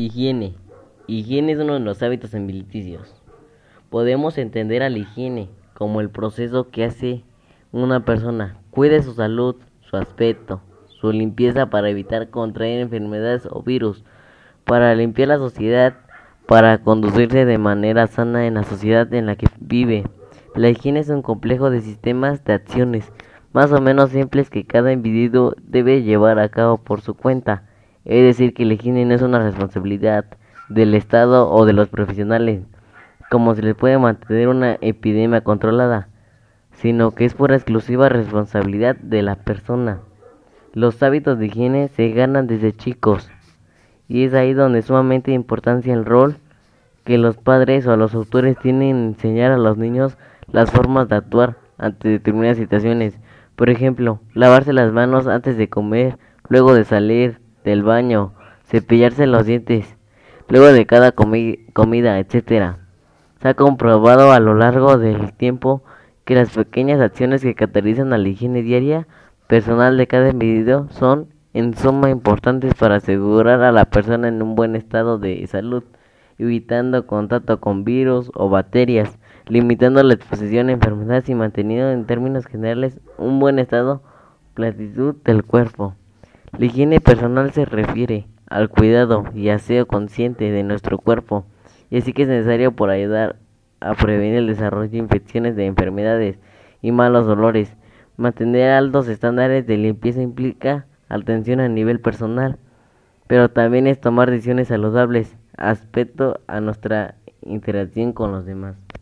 Higiene. Higiene es uno de los hábitos alimenticios. Podemos entender a la higiene como el proceso que hace una persona cuide su salud, su aspecto, su limpieza para evitar contraer enfermedades o virus, para limpiar la sociedad, para conducirse de manera sana en la sociedad en la que vive. La higiene es un complejo de sistemas de acciones más o menos simples que cada individuo debe llevar a cabo por su cuenta. Es decir, que la higiene no es una responsabilidad del Estado o de los profesionales, como se les puede mantener una epidemia controlada, sino que es por exclusiva responsabilidad de la persona. Los hábitos de higiene se ganan desde chicos, y es ahí donde sumamente importancia el rol que los padres o los autores tienen en enseñar a los niños las formas de actuar ante determinadas situaciones. Por ejemplo, lavarse las manos antes de comer, luego de salir del baño, cepillarse los dientes, luego de cada comida, etc. Se ha comprobado a lo largo del tiempo que las pequeñas acciones que caracterizan a la higiene diaria personal de cada individuo son en suma importantes para asegurar a la persona en un buen estado de salud, evitando contacto con virus o bacterias, limitando la exposición a enfermedades y manteniendo en términos generales un buen estado platitud del cuerpo. La higiene personal se refiere al cuidado y aseo consciente de nuestro cuerpo, y así que es necesario por ayudar a prevenir el desarrollo de infecciones de enfermedades y malos olores. Mantener altos estándares de limpieza implica atención a nivel personal, pero también es tomar decisiones saludables aspecto a nuestra interacción con los demás.